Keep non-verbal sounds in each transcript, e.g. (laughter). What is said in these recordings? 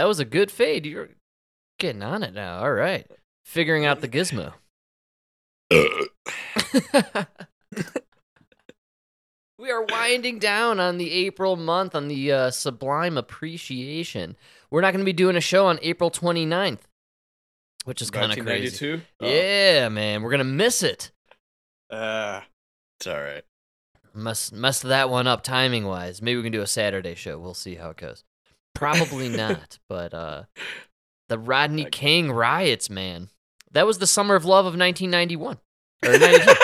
That was a good fade. You're getting on it now. All right. Figuring out the gizmo. (laughs) we are winding down on the April month on the uh, Sublime Appreciation. We're not going to be doing a show on April 29th, which is kind of crazy. 1992? Oh. Yeah, man. We're going to miss it. Ah, it's all right. Must messed that one up timing wise. Maybe we can do a Saturday show. We'll see how it goes. Probably (laughs) not, but uh the Rodney Like- King riots, man. That was the summer of love of 1991. Or (laughs) 92.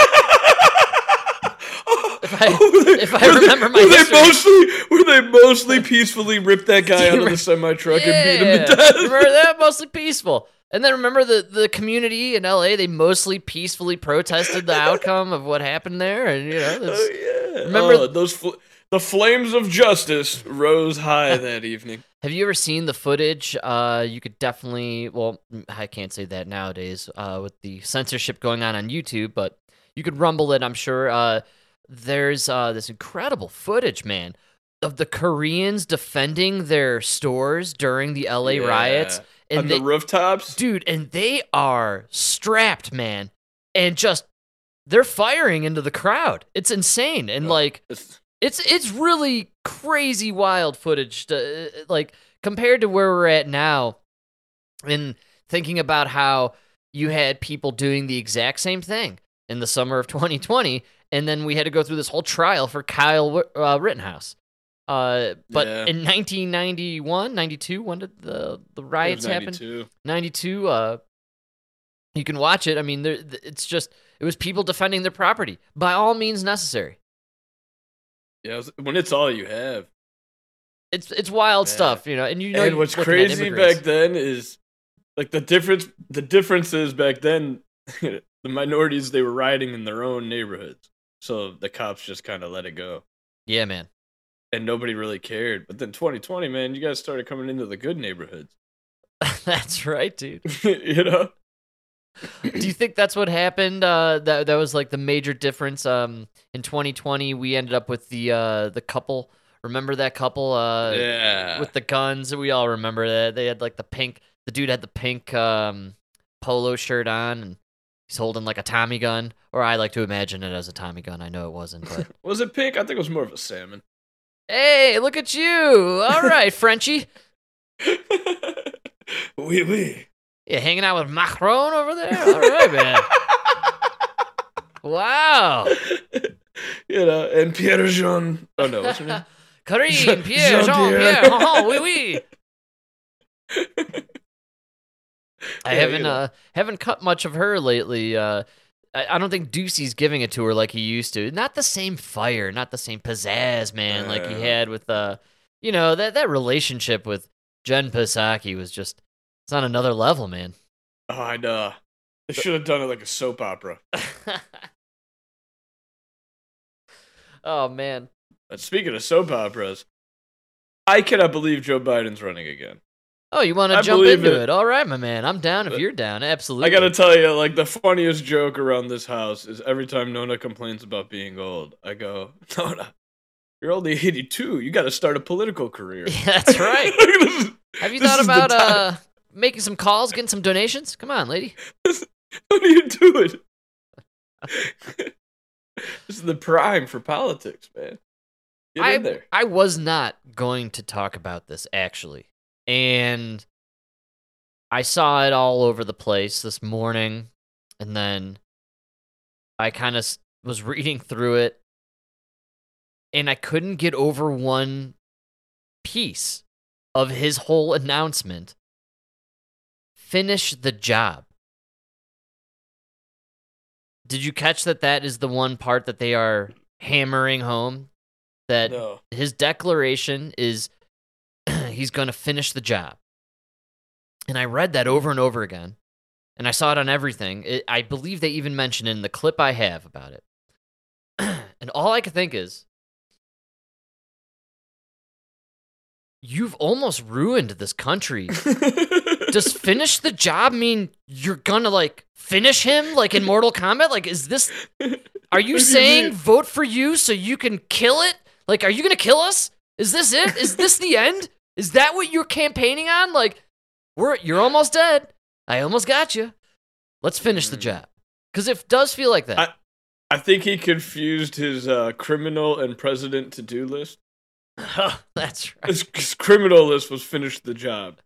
If I- if I remember my were they history. mostly were they mostly peacefully ripped that (laughs) guy out of the semi truck and beat him to death? Remember that? Mostly peaceful. And then remember the, the community in LA, they mostly peacefully protested the outcome of what happened there. And, you know, Oh yeah. Remember- Oh, those fl- the flames of justice rose high that evening. Have you ever seen the footage? Uh, you could definitely. Well, mm, I can't say that nowadays uh, with the censorship going on on YouTube, but you could rumble it. I'm sure. Uh, there's uh, this incredible footage, man, of the Koreans defending their stores during the LA Yeah. riots, and On they, the rooftops. dude, and they are strapped, man, and just they're firing into the crowd. It's insane, and Oh. like It's- it's it's really crazy wild footage to, like compared to where we're at now and thinking about how you had people doing the exact same thing in the summer of (laughs) 2020 and then we had to go through this whole trial for Kyle uh, Rittenhouse. Uh, but Yeah. in 1991 92 when did the the riots happen? 92. 92 uh you can watch it. I mean there it's just it was people defending their property. By all means necessary Yeah, when it's all you have. It's it's wild Yeah. stuff, you know. And you know, and what's crazy back then is like the difference the difference is back then (laughs) the minorities they were rioting in their own neighborhoods. So the cops just kind of let it go. Yeah, man. And nobody really cared. But then 2020, man, you guys started coming into the good neighborhoods. (laughs) that's right, dude. (laughs) you know? Do you think that's what happened? Uh, that that was like the major difference. Um, in 2020, we ended up with the uh the couple. Remember that couple? Uh, yeah. with the guns. We all remember that. They had like the pink. The dude had the pink um polo shirt on, and he's holding like a Tommy gun. Or I like to imagine it as a Tommy gun. I know it wasn't, but (laughs) was it pink? I think it was more of a salmon. hey, look at you! All right, Frenchie. (laughs) oui, oui. You hanging out with Macron over there? All right, man. Wow. you know, and Pierre Jean. Oh no, what's her name? (laughs) Jean- Pierre, Jean Jean-Pierre. Pierre. Oh, oui, oui. (laughs) I Yeah, haven't you know. uh haven't cut much of her lately. Uh, I, I don't think Doocy's giving it to her like he used to. Not the same fire, not the same pizzazz, man, like he Uh. had with uh, you know that that relationship with Jen Psaki was just it's on another level, man. Oh, I know. They should have done it like a soap opera. (laughs) oh man, But speaking of soap operas, I cannot believe Joe Biden's running again. oh you want to jump into it. it. All right, my man, I'm down if you're down. Absolutely. I gotta tell you, like the funniest joke around this house is every time Nona complains about being old, I go, (laughs) Nona, you're only 82. You got to start a political career. (laughs) Yeah, that's right. This Have you thought about uh making some calls, getting some donations? Come on, lady. (laughs) How do you do it? (laughs) this is the prime for politics, man. Get I in there. I was not going to talk about this actually, and I saw it all over the place this morning, and then I kind of was reading through it, and I couldn't get over one piece of his whole announcement. Finish the job. Did you catch that? That is the one part that they are hammering home. That No. his declaration is (clears throat) he's going to finish the job. And I read that over and over again. And I saw it on everything. It, I believe they even mentioned it in the clip I have about it. (clears throat) and all I could think is you've almost ruined this country. (laughs) Does finish the job mean you're gonna like finish him like in Mortal Kombat? Like, is this? Are you What do you saying vote for you so you can kill it? Like, are you gonna kill us? Is this it? Is this the end? Is that what you're campaigning on? Like, we're you're almost dead. I almost got you. Let's finish the Mm. job. Because it does feel like that. I- I think he confused his uh, criminal and president to do list. Oh, (laughs) That's right. His, his criminal list was finish the job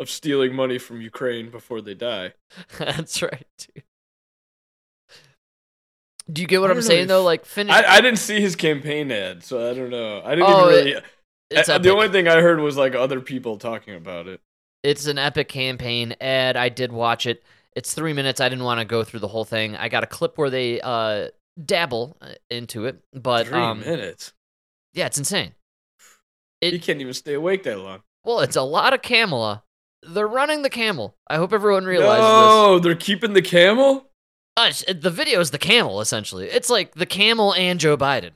of stealing money from Ukraine before they die. (laughs) That's right, dude. Do you get what I I'm saying if- though? Like finish. I, I didn't see his campaign ad, so I don't know. I didn't Oh, even really. it's epic. the only thing I heard was like other people talking about it. It's an epic campaign ad. I did watch it. It's three minutes. I didn't want to go through the whole thing. I got a clip where they uh, dabble uh, into it, but Three um, minutes. yeah, it's insane. It- you can't even stay awake that long. Well, it's a lot of Kamala. They're running the camel. I hope everyone realizes no, they're keeping the camel. Uh, the video is the camel essentially. It's like the camel and Joe Biden.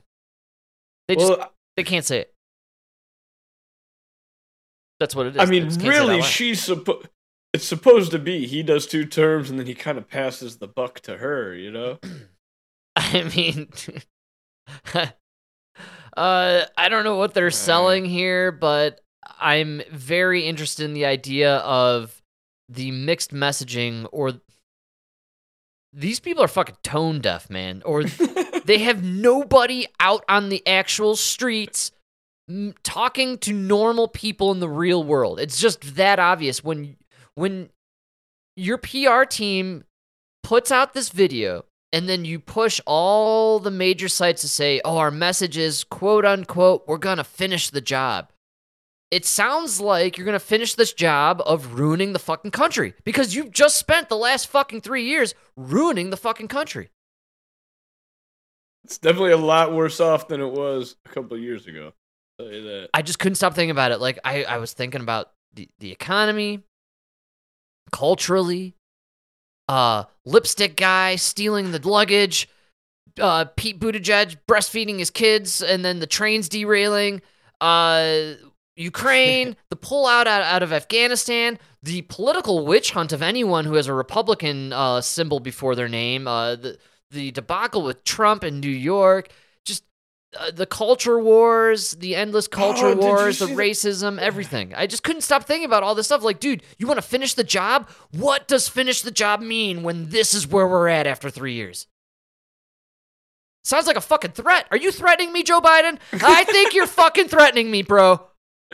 They just well, they can't say it. That's what it is. I mean, just can't say it out really, she's supposed. It's supposed to be he does two terms and then he kind of passes the buck to her. You know. (clears throat) I mean, (laughs) uh, I don't know what they're selling here, but I'm very interested in the idea of the mixed messaging or these people are fucking tone deaf, man, or (laughs) they have nobody out on the actual streets m- talking to normal people in the real world. It's just that obvious when when your PR team puts out this video and then you push all the major sites to say, "Oh, our message is quote unquote, we're going to finish the job." It sounds like you're going to finish this job of ruining the fucking country because you've just spent the last fucking 3 years ruining the fucking country. it's definitely a lot worse off than it was a couple of years ago. I'll tell you that. I just couldn't stop thinking about it. Like I, I was thinking about the, the economy, culturally, uh, lipstick guy stealing the luggage, uh, Pete Buttigieg breastfeeding his kids, and then the trains derailing, uh, Ukraine, (laughs) the pullout out, out of Afghanistan, the political witch hunt of anyone who has a Republican uh, symbol before their name, uh, the the debacle with Trump in New York, just uh, the culture wars, the endless culture Oh, wars, the- racism, everything. I just couldn't stop thinking about all this stuff. Like, dude, you want to finish the job? What does finish the job mean when this is where we're at after three years? Sounds like a fucking threat. Are you threatening me, Joe Biden? I think you're (laughs) fucking threatening me, bro.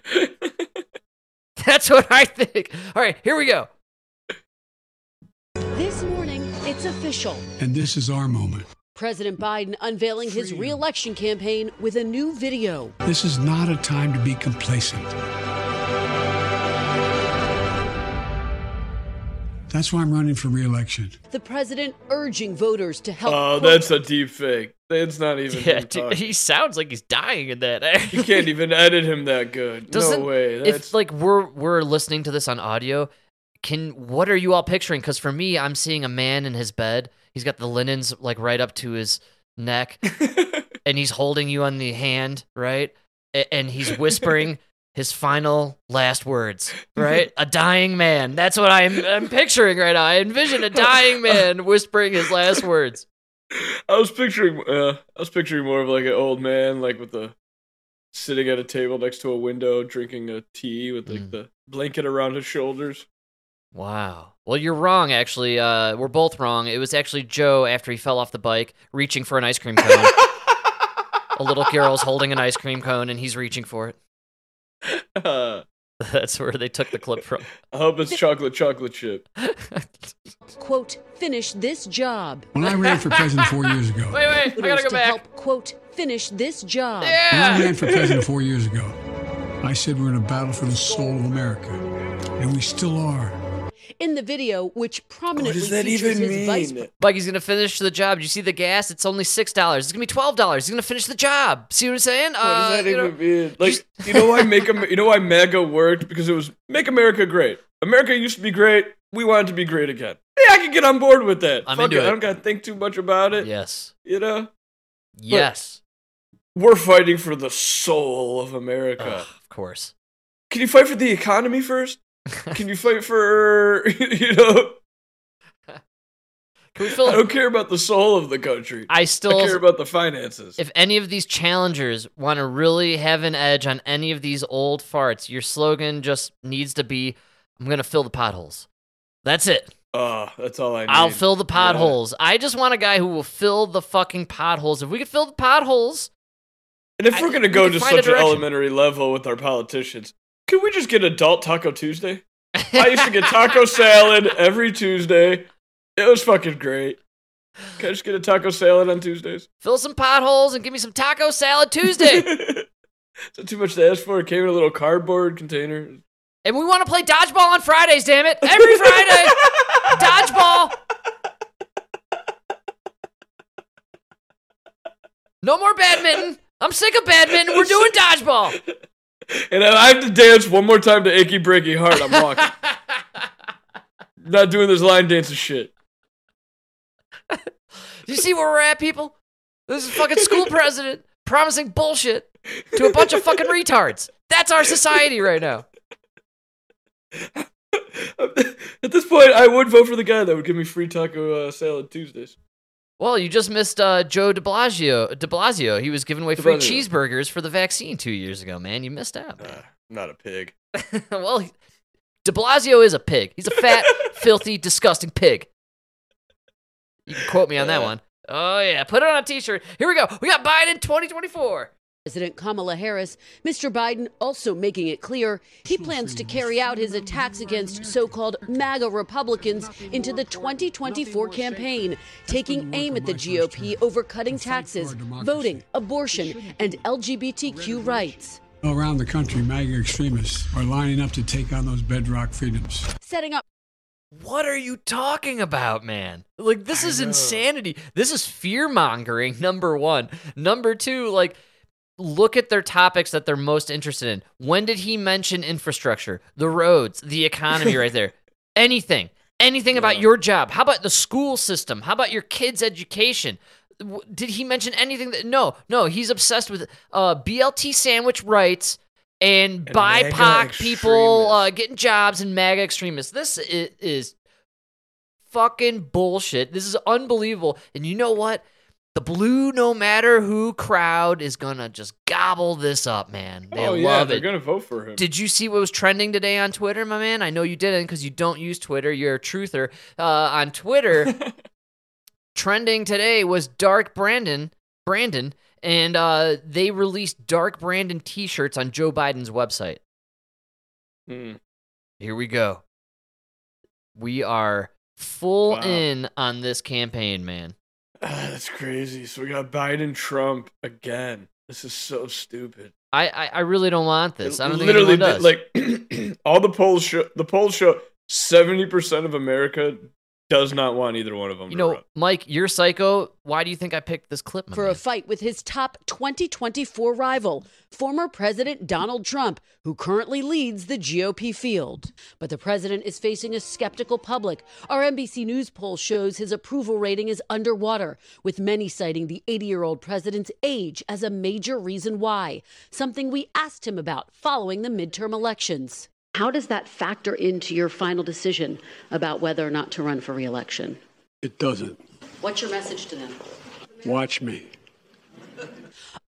(laughs) That's what I think. All right, here we go. This morning, it's official. And this is our moment. President Biden unveiling his reelection campaign with a new video. This is not a time to be complacent. That's why I'm running for reelection. The president urging voters to help. Oh, quote, that's a deep fake. That's not even. Yeah, (laughs) dude, he sounds like he's dying in that. You can't even (laughs) edit him that good. Doesn't no way. That's if like we're we're listening to this on audio, can what are you all picturing? Because for me, I'm seeing a man in his bed. He's got the linens like right up to his neck, (laughs) and he's holding you on the hand, right? And he's whispering his final last words, right? A dying man. That's what I'm I'm picturing right now. I envision a dying man whispering his last words. I was picturing. Uh, I was picturing more of like an old man, like with the sitting at a table next to a window, drinking a tea with like Mm. the blanket around his shoulders. Wow. Well, you're wrong, actually. Uh, we're both wrong. It was actually Joe after he fell off the bike, reaching for an ice cream cone. (laughs) a little girl's holding an ice cream cone, and he's reaching for it. (laughs) Uh, (laughs) That's where they took the clip from. I hope it's chocolate chocolate chip. (laughs) quote, finish this job. When I ran for president four years ago, wait, wait, I gotta Voters go to back. help, quote, finish this job. Yeah. when I ran for president four years ago, I said we're in a battle for the soul of America. And we still are. In the video, which prominently What does that features even his vice mean? Like he's gonna finish the job. Did you see the gas? It's only six dollars. It's gonna be twelve dollars. He's gonna finish the job. See what I'm saying? What does uh, that you know- even mean? Like, you know why make (laughs) you know why MAGA worked because it was make America great. America used to be great. We want it to be great again. Yeah, I can get on board with that. I'm Fuck into it. it. I don't gotta think too much about it. Yes. You know, Yes. we're fighting for the soul of America. Ugh, of course. Can you fight for the economy first? Can you fight for (laughs) you know? (laughs) Can we fill? I don't care about the soul of the country. I I still care about the finances. if any of these challengers want to really have an edge on any of these old farts, your slogan just needs to be I'm going to fill the potholes. That's it. Oh, that's all I need. I'll fill the Yeah. potholes. I just want a guy who will fill the fucking potholes. If we could fill the potholes, And if I- we're gonna go can to such an elementary level with our politicians, can we just get adult Taco Tuesday? I used to get taco (laughs) salad every Tuesday. It was fucking great. Can I just get a taco salad on Tuesdays? fill some potholes and give me some taco salad Tuesday. (laughs) Is that too much to ask for? It came in a little cardboard container. and we want to play dodgeball on Fridays, damn it. Every Friday. dodgeball. No more badminton. I'm sick of badminton. We're doing dodgeball. (laughs) And I have to dance one more time to Achy Breaky Heart. I'm walking. (laughs) Not doing this line dancing shit. (laughs) you see where we're at, people? This is fucking school president promising bullshit to a bunch of fucking retards. That's our society right now. At this point, I would vote for the guy that would give me free taco uh, salad Tuesdays. Well, you just missed uh, Joe De Blasio. De Blasio. He was giving away free cheeseburgers for the vaccine two years ago. Man, you missed out. Uh, not a pig. (laughs) well, he- De Blasio is a pig. He's a fat, (laughs) filthy, disgusting pig. You can quote me on that one. Oh yeah, put it on a T-shirt. Here we go. We got Biden 2024. President Kamala Harris, Mr. Biden also making it clear he plans to carry out his attacks against so called MAGA Republicans into the 2024 campaign, taking aim at the GOP over cutting taxes, voting, abortion, and LGBTQ rights. Around the country, MAGA extremists are lining up to take on those bedrock freedoms. Setting up What are you talking about, man? Like this I is know. insanity. This is fear mongering. (laughs) Number one. Number two, like. Look at their topics that they're most interested in. When did he mention infrastructure, the roads, the economy right there? (laughs) Anything. Anything about your job? How about the school system? How about your kids' education? Did he mention anything that no, no, he's obsessed with uh BLT sandwich rights and, And BIPOC people uh, getting jobs and MAGA extremists. This is, is fucking bullshit. This is unbelievable. And you know what? The blue, no matter who crowd is gonna just gobble this up, man. They oh yeah, they're it. gonna vote for him. Did you see what was trending today on Twitter, my man? I know you didn't because you don't use Twitter. You're a truther. Uh, on Twitter, (laughs) trending today was Dark Brandon, Brandon, and uh, they released Dark Brandon T-shirts on Joe Biden's website. Hmm. Here we go. We are full Wow. in on this campaign, man. Ah, (sighs) that's crazy. So we got Biden, Trump again. This is so stupid. I, I, I really don't want this. I don't think Literally, anyone does. like (clears throat) all the polls show. The polls show seventy percent of America does not want either one of them. you to know, run. Mike, you're psycho. Why do you think I picked this clip? for man? a fight with his top 2024 rival, former President Donald Trump, who currently leads the GOP field. But the president is facing a skeptical public. Our NBC News poll shows his approval rating is underwater, with many citing the 80 year old president's age as a major reason why, something we asked him about following the midterm elections. How does that factor into your final decision about whether or not to run for reelection? It doesn't. What's your message to them? Watch me.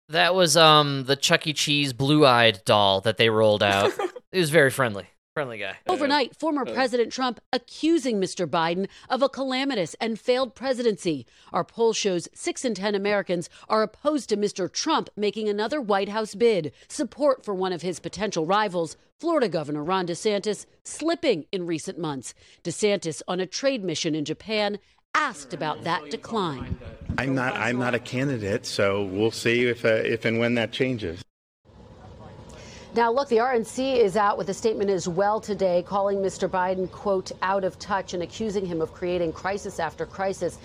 That was um the Chuck E. Cheese blue-eyed doll that they rolled out. (laughs) it was very friendly, friendly guy. (laughs) Overnight, former President Trump accusing Mr. Biden of a calamitous and failed presidency. Our poll shows six in 10 Americans are opposed to Mr. Trump making another White House bid. Support for one of his potential rivals, Florida Governor Ron DeSantis, slipping in recent months. DeSantis on a trade mission in Japan asked about that decline. I'm not. I'm not a candidate, so we'll see if uh, if and when that changes. Now, look, the RNC is out with a statement as well today, calling Mr. Biden, quote, out of touch and accusing him of creating crisis after crisis.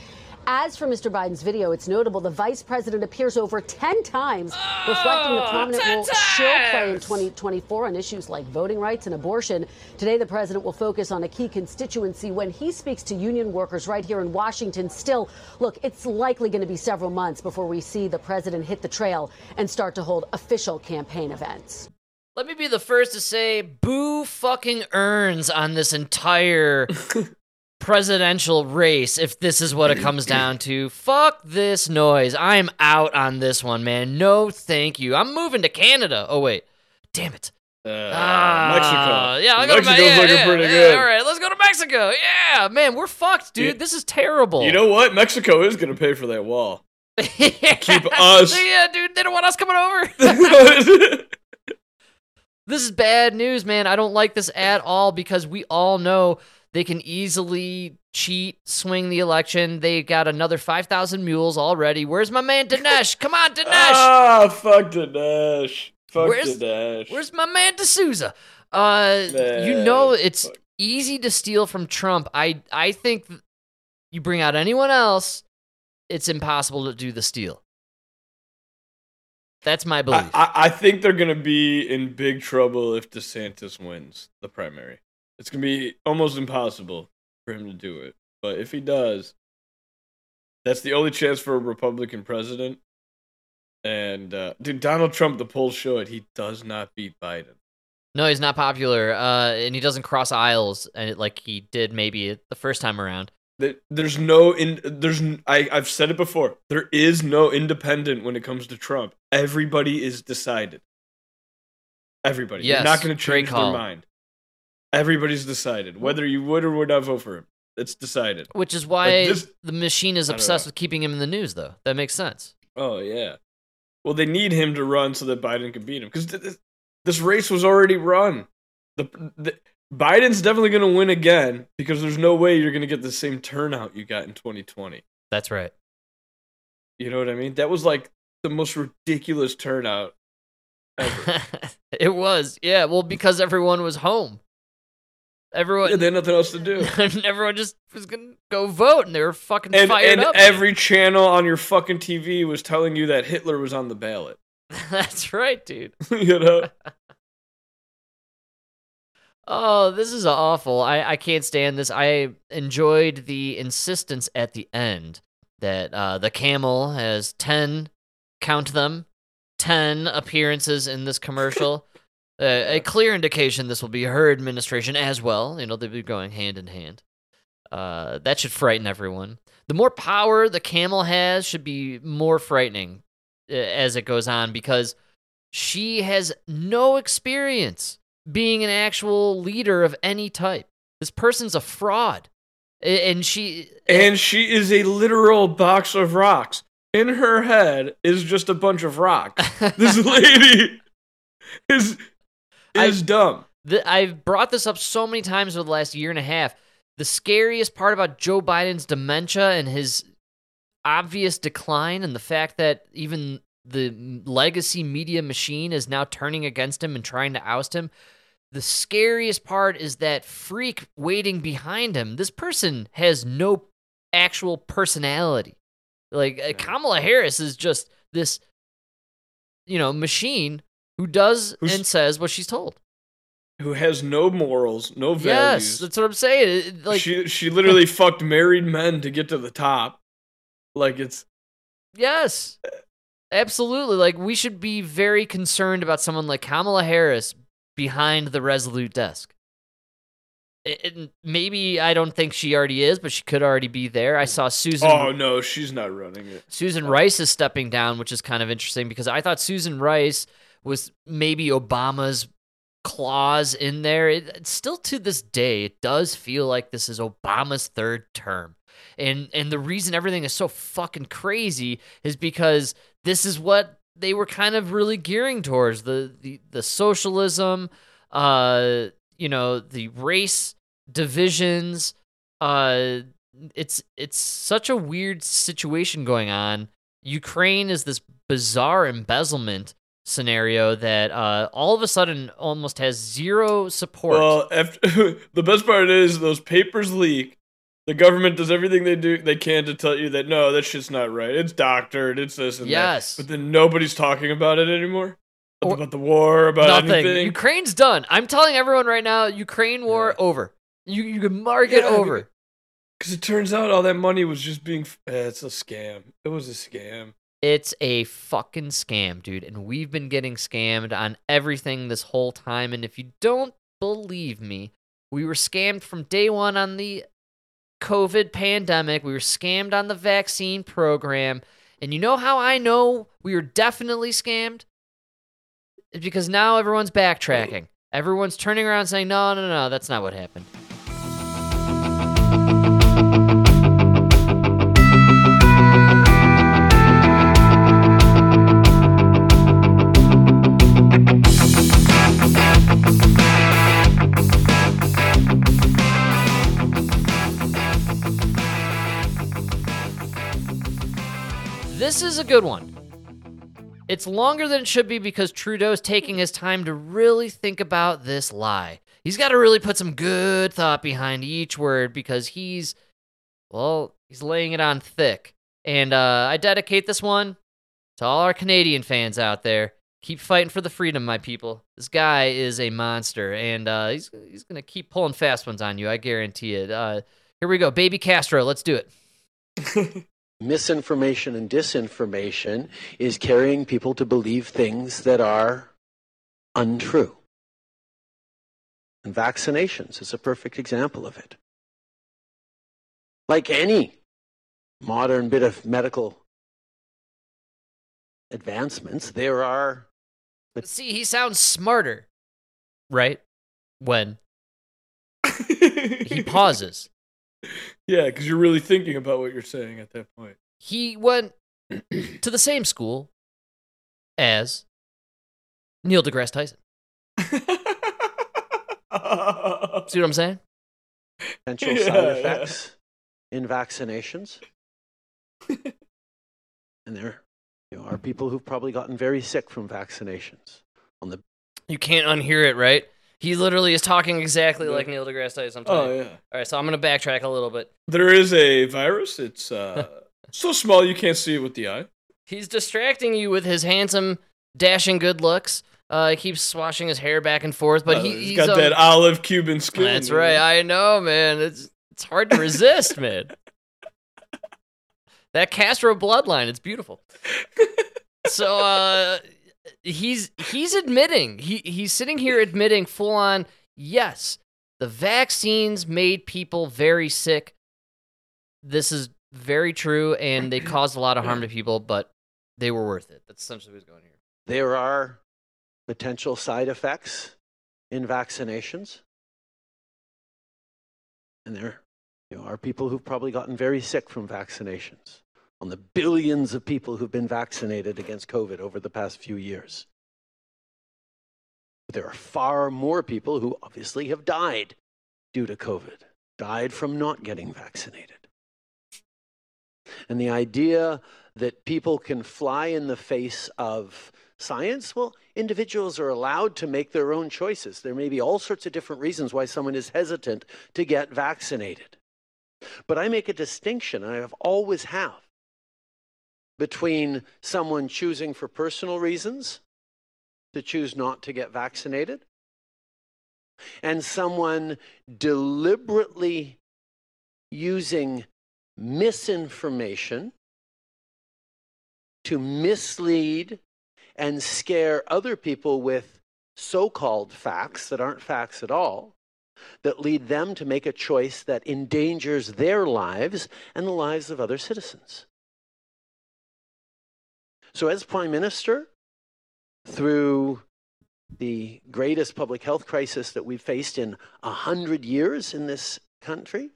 As for Mr. Biden's video, it's notable the vice president appears over 10 times, reflecting the oh, prominent 10 role she'll play in 2024 on issues like voting rights and abortion. Today, the president will focus on a key constituency when he speaks to union workers right here in Washington. Still, look, it's likely going to be several months before we see the president hit the trail and start to hold official campaign events. Let me be the first to say boo fucking earns on this entire (laughs) presidential race if this is what it comes (clears throat) down to. Fuck this noise. I'm out on this one, man. No, thank you. I'm moving to Canada. Oh wait. Damn it. Uh, Ah, Mexico. Yeah, I'll go to Me- Mexico's yeah, looking yeah, pretty yeah, good. All right, let's go to Mexico. Yeah, man, we're fucked, dude. You- this is terrible. You know what? Mexico is going to pay for that wall. (laughs) keep us- Yeah, dude, they don't want us coming over. (laughs) this is bad news, man. I don't like this at all because we all know they can easily cheat, swing the election. They got another 5,000 mules already. Where's my man Dinesh? Come on, Dinesh. (laughs) ah, fuck Dinesh. Fuck Where's- Dinesh. Where's my man D'Souza? Uh, you know it's fuck. easy to steal from Trump. I I think you bring out anyone else, it's impossible to do the steal. That's my belief. I, I, think they're going to be in big trouble if DeSantis wins the primary. It's going to be almost impossible for him to do it. But if he does, that's the only chance for a Republican president. And, uh, dude, Donald Trump, the polls show it. He does not beat Biden. no, he's not popular, uh, and he doesn't cross aisles, and like he did maybe the first time around. There- There's no in there's I I've said it before. There is no independent when it comes to Trump. Everybody is decided. Everybody. Yes, You're not going to change their mind. Everybody's decided whether you would or would not vote for him. It's decided. Which is why this- the machine is obsessed with keeping him in the news, though. That makes sense. Oh yeah. Well, they need him to run so that Biden can beat him because th- th- this race was already run. The, the Biden's definitely going to win again because there's no way you're going to get the same turnout you got in 2020. That's right. You know what I mean? That was like the most ridiculous turnout ever. (laughs) it was, yeah. Well, because everyone was home. Everyone, yeah, they had nothing else to do. (laughs) everyone just was gonna go vote, and they were fucking And, fired and up. every channel on your fucking TV was telling you that Hitler was on the ballot. (laughs) That's right, dude. you know? Oh, this is awful. I, I can't stand this. I enjoyed the insistence at the end that uh, the camel has 10, count them, 10 appearances in this commercial. (laughs) uh, a clear indication this will be her administration as well. You know, they'll be going hand in hand. Uh, that should frighten everyone. The more power the camel has should be more frightening uh, as it goes on because she has no experience being an actual leader of any type. This person's a fraud. And she And she is a literal box of rocks. In her head is just a bunch of rocks. (laughs) This lady is is dumb. the, I've brought this up so many times over the last year and a half. The scariest part about Joe Biden's dementia and his obvious decline, and the fact that even the legacy media machine is now turning against him and trying to oust him. The scariest part is that freak waiting behind him. This person has no actual personality. Like uh, Kamala Harris is just this, you know, machine who does Who's- and says what she's told. Who has no morals, no values. Yes, that's what I'm saying. Like, she she literally (laughs) fucked married men to get to the top. Like it's yes, absolutely. Like, we should be very concerned about someone like Kamala Harris behind the Resolute desk. It- maybe I don't think she already is, but she could already be there. I saw Susan. Oh no, she's not running it. Susan Rice is stepping down, which is kind of interesting because I thought Susan Rice was maybe Obama's clause in there. It, still to this day, it does feel like this is Obama's third term. And and the reason everything is so fucking crazy is because this is what they were kind of really gearing towards the the, the socialism, uh, you know, the race divisions, uh it's it's such a weird situation going on. Ukraine is this bizarre embezzlement scenario that uh, all of a sudden almost has zero support. Well, after, (laughs) the best part is those papers leak. The government does everything they do they can to tell you that no, that shit's not right. It's doctored. It's this and Yes. that. But then nobody's talking about it anymore. Or- about the war, about Nothing. anything. Ukraine's done. I'm telling everyone right now, Ukraine war Yeah. over. You you can mark it over. Because it turns out all that money was just being. Eh, it's a scam. It was a scam. It's a fucking scam, dude. And we've been getting scammed on everything this whole time. And if you don't believe me, we were scammed from day one on the COVID pandemic. We were scammed on the vaccine program. And you know how I know we were definitely scammed? It's because now everyone's backtracking. Everyone's turning around saying, no, no, no, that's not what happened. This is a good one. It's longer than it should be because Trudeau's taking his time to really think about this lie. He's got to really put some good thought behind each word because he's, well, he's laying it on thick. And uh, I dedicate this one to all our Canadian fans out there. Keep fighting for the freedom, my people. This guy is a monster, and uh, he's he's gonna keep pulling fast ones on you. I guarantee it. Uh, here we go, baby Castro. Let's do it. (laughs) misinformation and disinformation is carrying people to believe things that are untrue. And vaccinations is a perfect example of it. Like any modern bit of medical advancements, there are. See, he sounds smarter, right? When (laughs) he pauses. (laughs) Yeah, because you're really thinking about what you're saying at that point. He went (clears throat) to the same school as Neil deGrasse Tyson. (laughs) See what I'm saying? potential Yeah, side yeah. effects in vaccinations. and there you know, are people who've probably gotten very sick from vaccinations. On the You can't unhear it, right? He literally is talking exactly like Neil deGrasse Tyson. I'm oh yeah. All right, so I'm gonna backtrack a little bit. There is a virus. It's uh, (laughs) so small you can't see it with the eye. He's distracting you with his handsome, dashing good looks. Uh, he keeps swashing his hair back and forth, but Uh, he, he's he's got um, that olive Cuban skin. That's man. right. I know, man. It's it's hard to resist, (laughs) man. That Castro bloodline, it's beautiful. (laughs) So uh he's he's admitting. He he's sitting here admitting full on, yes, the vaccines made people very sick. This is very true and they caused a lot of harm to people, but they were worth it. That's essentially what's going here. there are potential side effects in vaccinations. And there you know, are people who've probably gotten very sick from vaccinations. On the billions of people who've been vaccinated against COVID over the past few years. But there are far more people who obviously have died due to COVID, died from not getting vaccinated. And the idea that people can fly in the face of science, well, individuals are allowed to make their own choices. There may be all sorts of different reasons why someone is hesitant to get vaccinated. But I make a distinction, and I have always have, between someone choosing for personal reasons to choose not to get vaccinated and someone deliberately using misinformation to mislead and scare other people with so called facts that aren't facts at all, that lead them to make a choice that endangers their lives and the lives of other citizens. So, as Prime Minister, through the greatest public health crisis that we've faced in a hundred years in this country,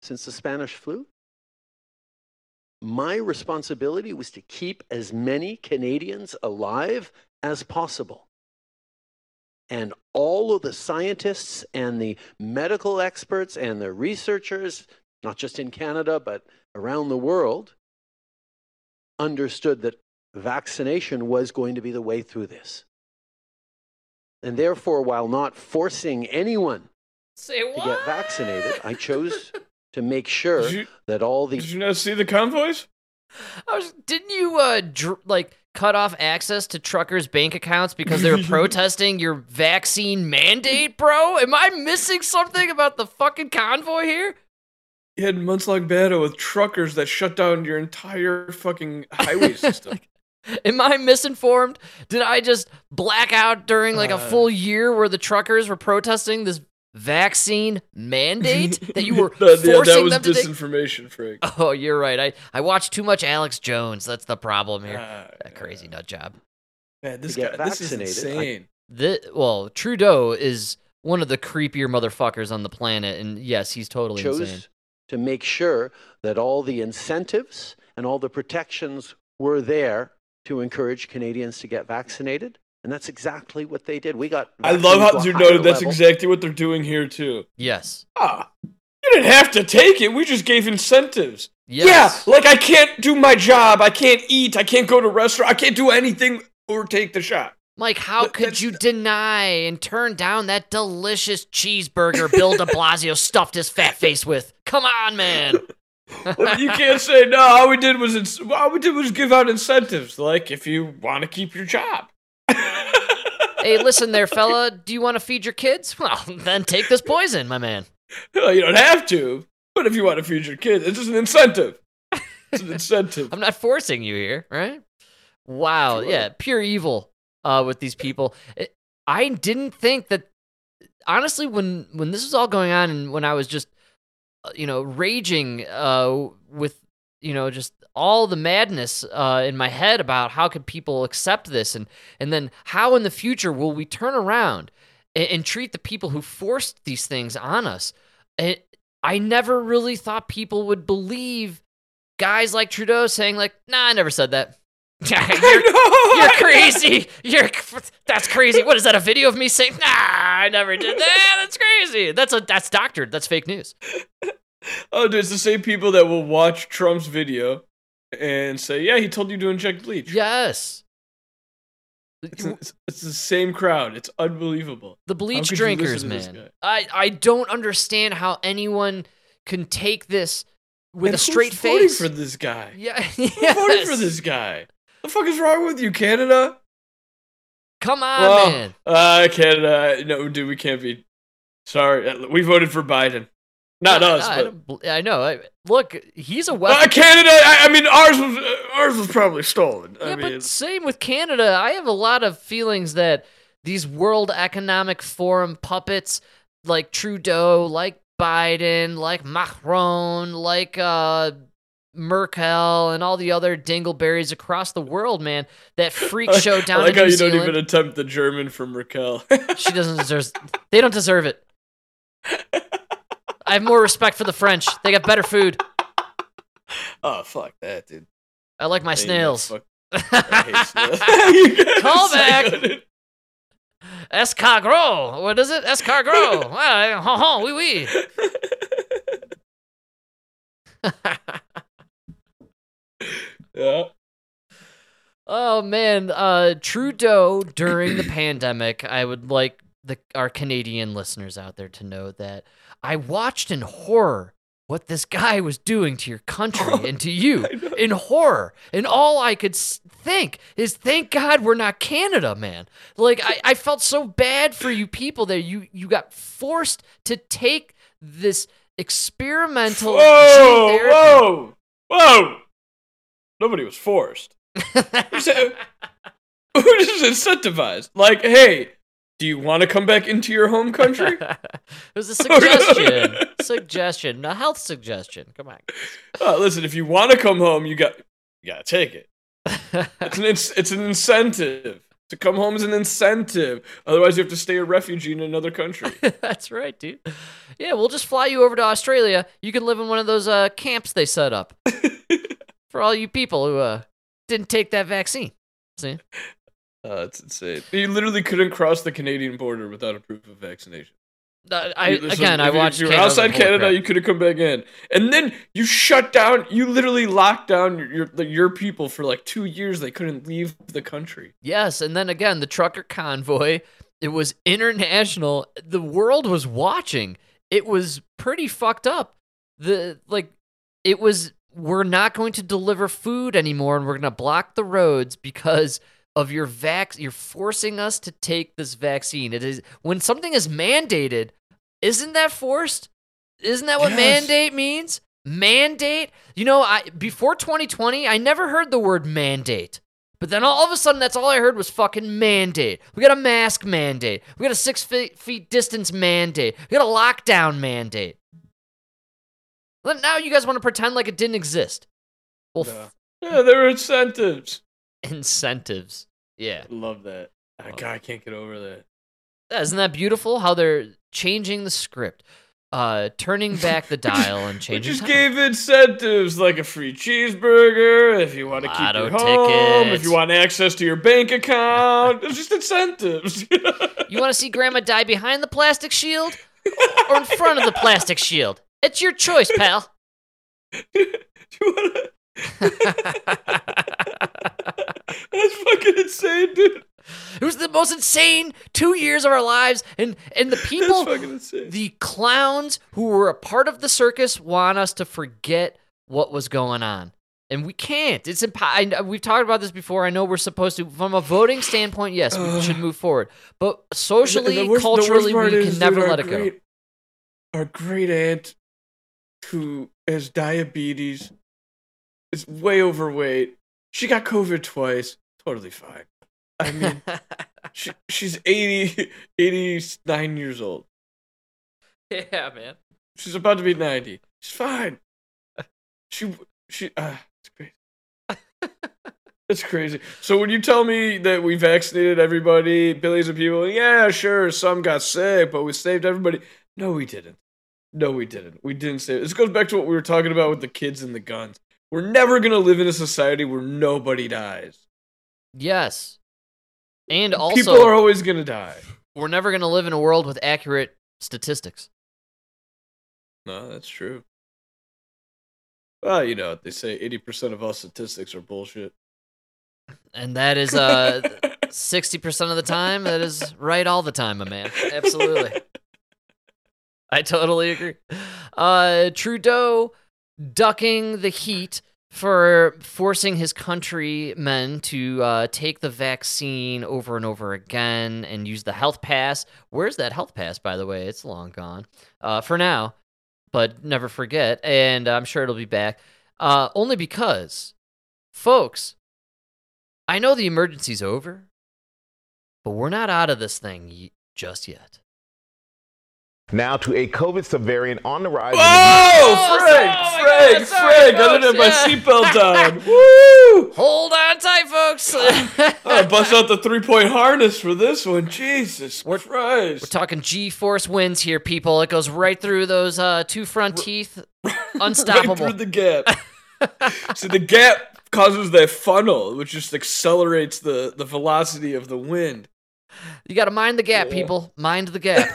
since the Spanish flu, my responsibility was to keep as many Canadians alive as possible. And all of the scientists and the medical experts and the researchers, not just in Canada, but around the world, understood that vaccination was going to be the way through this. And therefore, while not forcing anyone Say to get vaccinated, I chose to make sure you, that all the did you not see the convoys? I was, didn't you uh dr- like cut off access to truckers' bank accounts because they were (laughs) protesting your vaccine mandate, bro? Am I missing something about the fucking convoy here? You had months long battle with truckers that shut down your entire fucking highway (laughs) system. Am I misinformed? Did I just black out during like a Uh. full year where the truckers were protesting this vaccine mandate (laughs) that you were That- yeah, forcing that was them to take? disinformation, Frank. (laughs) Oh, you're right. I, I watched too much Alex Jones. That's the problem here. Ah, that crazy nut job. Man, this guy, this is vaccinated, I- insane. The, well, Trudeau is one of the creepier motherfuckers on the planet, and yes, he's totally chose insane. To make sure that all the incentives and all the protections were there to encourage Canadians to get vaccinated. And that's exactly what they did. We got. I love how you to a noted that's level. exactly what they're doing here too. Yes. Ah, you didn't have to take it. We just gave incentives. Yes. Yeah, like I can't do my job. I can't eat. I can't go to restaurant. I can't do anything or take the shot. Mike, how But could that's- you deny and turn down that delicious cheeseburger Bill de (laughs) Blasio stuffed his fat face with? Come on, man. (laughs) (laughs) You can't say no. All we did was ins- all we did was give out incentives. Like if you want to keep your job. (laughs) hey, listen there, fella. Do you want to feed your kids? Well, then take this poison, my man. No, you don't have to. But if you want to feed your kids, it's just an incentive. It's an incentive. I'm not forcing you here, right? Wow, Sure. yeah, pure evil uh, with these people. It- I didn't think that. Honestly, when when this was all going on, and when I was just, you know, raging uh, with, you know, just all the madness uh, in my head about how could people accept this, and and then how in the future will we turn around and, and treat the people who forced these things on us? And I never really thought people would believe guys like Trudeau saying like, "Nah, I never said that." (laughs) you're, (laughs) you're crazy. You're that's crazy. What is that? A video of me saying, "Nah, I never did that." That's crazy. That's a that's doctored. That's fake news. (laughs) Oh, dude, it's the same people that will watch Trump's video and say, "Yeah, he told you to inject bleach." Yes. It's, it's, it's the same crowd. It's unbelievable. The bleach drinkers, listen to this man. I I don't understand how anyone can take this with And a straight face. for this guy. yeah, Who's voting for this guy? The fuck is wrong with you, Canada? Come on, well, man. uh, Canada. No, dude, we can't be. Sorry, uh, we voted for Biden. Not No, us, I, but don't I know. I, look, he's a uh. Canada. I, I mean, ours was uh, ours was probably stolen. I Yeah, mean, but same with Canada. I have a lot of feelings that these World Economic Forum puppets, like Trudeau, like Biden, like Macron, like uh, Merkel, and all the other dingleberries across the world, man, that freak (laughs) show down I like in how New you Zealand. don't even attempt the German from Raquel. (laughs) She doesn't deserve. They don't deserve it. I have more respect for the French. They got better food. (laughs) oh fuck that, dude. I like my snails. fuck- I snails. Gotta Call back. Escargot. What is it? Escargot. Ah, ho, ho, oui, oui. Yeah. Oh man, uh, Trudeau during the pandemic. I would like the our Canadian listeners out there to know that I watched in horror what this guy was doing to your country (laughs) and to you in horror, and all I could think is, thank God we're not Canada, man. Like I, I felt so bad for you people that you you got forced to take this experimental Whoa, whoa, whoa! Nobody was forced. Who just (laughs) incentivized? Like, hey, do you want to come back into your home country? (laughs) it was a suggestion. (laughs) suggestion. A health suggestion. Come on. oh, listen, if you want to come home, you got you got to take it. It's an it's, it's an incentive to come home is an incentive. Otherwise, you have to stay a refugee in another country. That's right, dude. Yeah, we'll just fly you over to Australia. You can live in one of those uh, camps they set up for all you people who uh, didn't take that vaccine. See? (laughs) Uh, it's insane. You literally couldn't cross the Canadian border without a proof of vaccination. Uh, I You- again, I watched. You were Canada outside Canada, crap. you could have come back in, and then you shut down. You literally locked down your your, your people for like two years. They couldn't leave the country. Yes, and then again, the trucker convoy. It was international. The world was watching. It was pretty fucked up. The like, it was. We're not going to deliver food anymore, and we're going to block the roads because of your vac. You're forcing us to take this vaccine. It is when something is mandated. Isn't that forced? Isn't that what Yes. mandate means? Mandate? You know, I before 2020, I never heard the word mandate. But then all of a sudden, that's all I heard was fucking mandate. We got a mask mandate. We got a six feet, feet distance mandate. We got a lockdown mandate. Well, now you guys want to pretend like it didn't exist. Well, No. Yeah, there were incentives. incentives. Yeah. Love that. God, I can't get over that. Isn't that beautiful how they're changing the script? Uh, turning back the dial and (laughs) changing. We just time. gave incentives like a free cheeseburger if you want to keep Lotto your home, if you want access to your bank account. It's just incentives. You want to see grandma die behind the plastic shield or in front of the plastic shield? It's your choice, pal. (laughs) you wanna... (laughs) That's fucking insane, dude. It was the most insane two years of our lives, and and the (laughs) people, the clowns who were a part of the circus, want us to forget what was going on, and we can't. It's impo- We've talked about this before. I know we're supposed to, from a voting standpoint, yes, we (sighs) should move forward, but socially, worst- culturally, we can never let it go. Our great aunt, who has diabetes, is way overweight. She got COVID twice. Totally fine. I mean, (laughs) she, she's 80, 89 years old. yeah, man. She's about to be 90. She's fine. She, she, uh, it's crazy. (laughs) It's crazy. So when you tell me that we vaccinated everybody, billions of people, yeah, sure, some got sick, but we saved everybody. No, we didn't. No, we didn't. We didn't save. This goes back to what we were talking about with the kids and the guns. We're never gonna live in a society where nobody dies. Yes. And also, people are always gonna die. we're never going to live in a world with accurate statistics. No, that's true. Well, you know they say: eighty percent of all statistics are bullshit. And that is uh 60% of the time that is right all the time, my man. (laughs) Absolutely. I totally agree. Uh Trudeau ducking the heat for forcing his countrymen to uh, take the vaccine over and over again and use the health pass. Where's that health pass, by the way? It's long gone uh, for now, but never forget. And I'm sure it'll be back. Uh, only because, folks, I know the emergency's over, but we're not out of this thing y- just yet. Now to a COVID subvariant on the rise. in Oh, Oh, Frank, sorry, Frank, guys, sorry, Frank! I didn't have my seatbelt (laughs) on. Woo! Hold on tight, folks. (laughs) I bust out the three-point harness for this one. Jesus We're- Christ! We're talking G-force winds here, people. It goes right through those uh, two front teeth. Unstoppable. (laughs) Right through the gap. See, the gap causes that funnel, which just accelerates the the velocity of the wind. You got to mind the gap, Yeah. people. Mind the gap.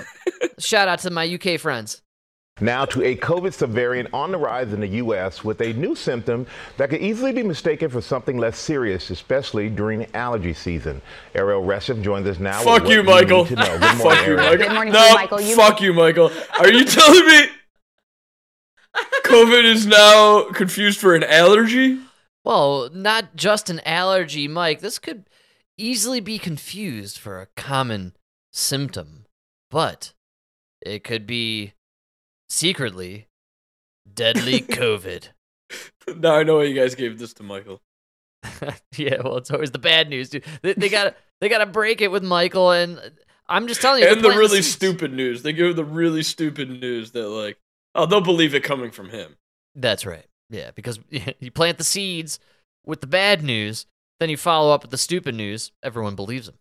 Shout out to my UK friends. Now to a COVID subvariant on the rise in the U.S. with a new symptom that could easily be mistaken for something less serious, especially during allergy season. Ariel Reshef joins us now. Fuck you, Michael. need to know. (laughs) Good morning, Fuck you, Michael. Good morning no, Michael. You- fuck you, Michael. Are you (laughs) telling me COVID is now confused for an allergy? Well, not just an allergy, Mike. This could easily be confused for a common symptom, but it could be secretly deadly (laughs) COVID. Now I know why you guys gave this to Michael. (laughs) yeah, well, it's always the bad news, dude. They, they got to they got to break it with Michael, and I'm just telling you. and the really stupid news. They give the really stupid news that like, oh, they'll believe it coming from him. That's right. Yeah, because (laughs) you plant the seeds with the bad news, then you follow up with the stupid news. Everyone believes them.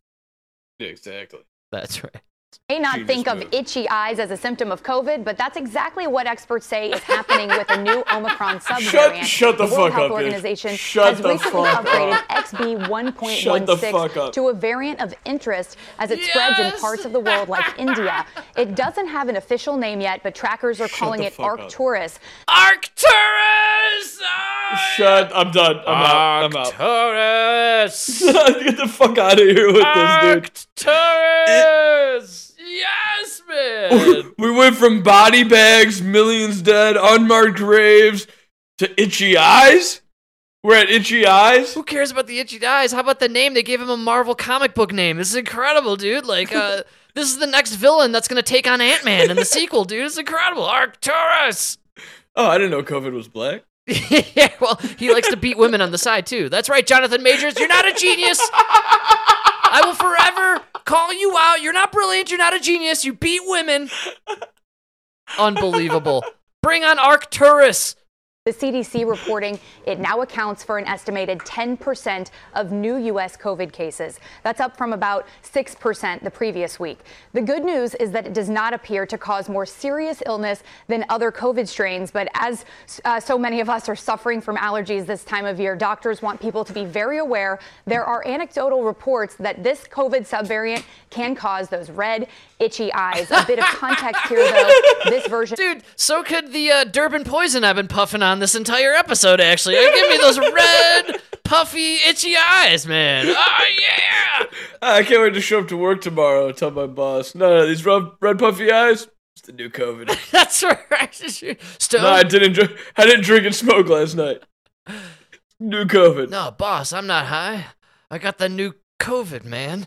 Yeah, exactly. That's right. May not think of itchy eyes as a symptom of COVID, but that's exactly what experts say is happening with a new (laughs) Omicron subvariant. shut the World fuck Health up. Organization Shut has the recently upgraded. XB Shut the fuck 1.16 to a variant of interest as it spreads in parts of the world like (laughs) India. It doesn't have an official name yet, but trackers are calling it fuck up. Arcturus. Arcturus! Ah! Shut. I'm done. I'm out. I'm out. Arcturus! (laughs) Get the fuck out of here with this, dude. Arcturus! Yes, man! (laughs) We went from body bags, millions dead, unmarked graves, to itchy eyes. We're at itchy eyes. Who cares about the itchy eyes? How about the name? They gave him a Marvel comic book name. This is incredible, dude. Like, uh, (laughs) This is the next villain that's gonna take on Ant Man in the sequel, dude. It's incredible. Arcturus. Oh, I didn't know COVID was black. (laughs) yeah, well, he likes to beat women on the side too. That's right, Jonathan Majors. You're not a genius. I will forever call you out. You're not brilliant. You're not a genius. You beat women. Unbelievable. Bring on Arcturus. The CDC reporting it now accounts for an estimated 10% of new U.S. COVID cases. That's up from about 6% the previous week. The good news is that it does not appear to cause more serious illness than other COVID strains. But as uh, so many of us are suffering from allergies this time of year, doctors want people to be very aware. There are anecdotal reports that this COVID subvariant can cause those red, itchy eyes. A bit of context here, though. (laughs) This version. Dude, so could the uh, Durban poison I've been puffing on this entire episode, actually. Give me those (laughs) red, puffy, itchy eyes, man. Oh, yeah. I can't wait to show up to work tomorrow and tell my boss, no, no, these red, red puffy eyes, it's the new COVID. (laughs) That's right. (laughs) Stone. no, I didn't, drink, I didn't drink and smoke last night. New COVID. No, boss, I'm not high. I got the new COVID, man.